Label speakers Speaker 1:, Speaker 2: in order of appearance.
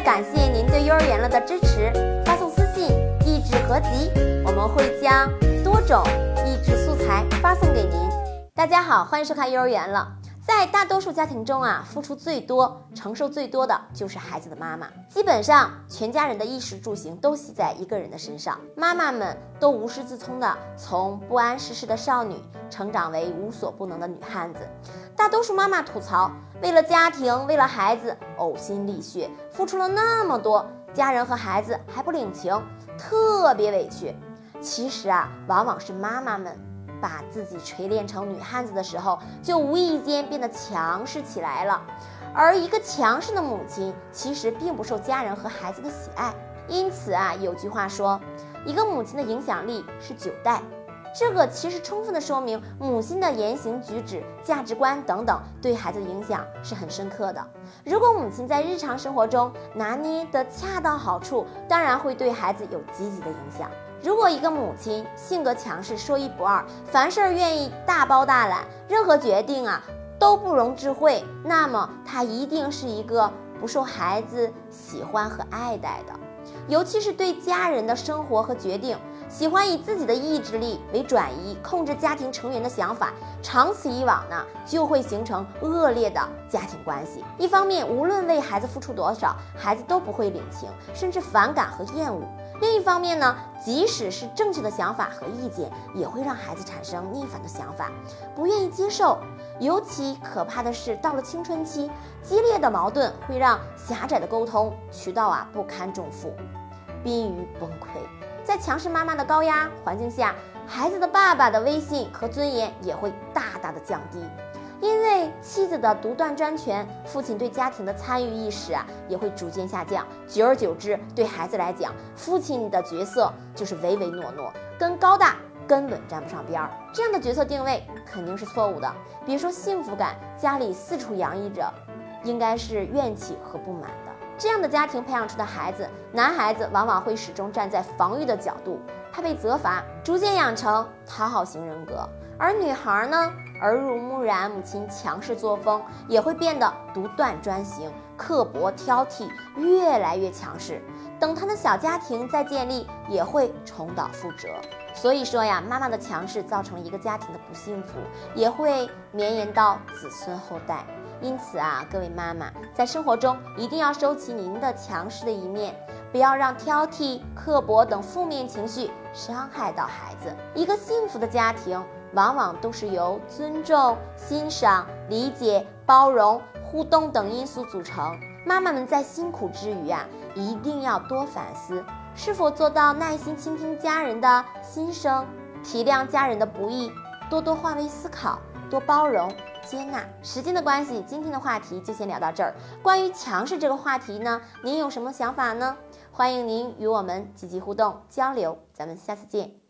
Speaker 1: 感谢您对幼儿园了的支持，发送私信“益智合集”，我们会将多种益智素材发送给您。大家好，欢迎收看幼儿园了。在大多数家庭中啊，付出最多、承受最多的就是孩子的妈妈。基本上，全家人的衣食住行都系在一个人的身上。妈妈们都无师自通的从不谙世事的少女成长为无所不能的女汉子。大多数妈妈吐槽，为了家庭，为了孩子，呕心沥血，付出了那么多，家人和孩子还不领情，特别委屈。其实啊，往往是妈妈们。把自己锤炼成女汉子的时候，就无意间变得强势起来了。而一个强势的母亲，其实并不受家人和孩子的喜爱。因此啊，有句话说，一个母亲的影响力是九代。这个其实充分的说明，母亲的言行举止、价值观等等，对孩子的影响是很深刻的。如果母亲在日常生活中拿捏的恰到好处，当然会对孩子有积极的影响。如果一个母亲性格强势、说一不二，凡事愿意大包大揽，任何决定啊都不容智慧，那么她一定是一个不受孩子喜欢和爱戴的。尤其是对家人的生活和决定，喜欢以自己的意志力为转移，控制家庭成员的想法，长此以往呢，就会形成恶劣的家庭关系。一方面，无论为孩子付出多少，孩子都不会领情，甚至反感和厌恶。另一方面呢，即使是正确的想法和意见，也会让孩子产生逆反的想法，不愿意接受。尤其可怕的是，到了青春期，激烈的矛盾会让狭窄的沟通渠道啊不堪重负，濒于崩溃。在强势妈妈的高压环境下，孩子的爸爸的威信和尊严也会大大的降低。因为妻子的独断专权，父亲对家庭的参与意识啊也会逐渐下降。久而久之，对孩子来讲，父亲的角色就是唯唯诺诺，跟高大根本沾不上边儿。这样的角色定位肯定是错误的。别说幸福感，家里四处洋溢着，应该是怨气和不满的。这样的家庭培养出的孩子，男孩子往往会始终站在防御的角度，怕被责罚，逐渐养成讨好型人格。而女孩呢？耳濡目染，母亲强势作风也会变得独断专行、刻薄挑剔，越来越强势。等他的小家庭再建立，也会重蹈覆辙。所以说呀，妈妈的强势造成了一个家庭的不幸福，也会绵延到子孙后代。因此啊，各位妈妈在生活中一定要收起您的强势的一面，不要让挑剔、刻薄等负面情绪伤害到孩子。一个幸福的家庭。往往都是由尊重、欣赏、理解、包容、互动等因素组成。妈妈们在辛苦之余啊，一定要多反思，是否做到耐心倾听家人的心声，体谅家人的不易，多多换位思考，多包容接纳。时间的关系，今天的话题就先聊到这儿。关于强势这个话题呢，您有什么想法呢？欢迎您与我们积极互动交流。咱们下次见。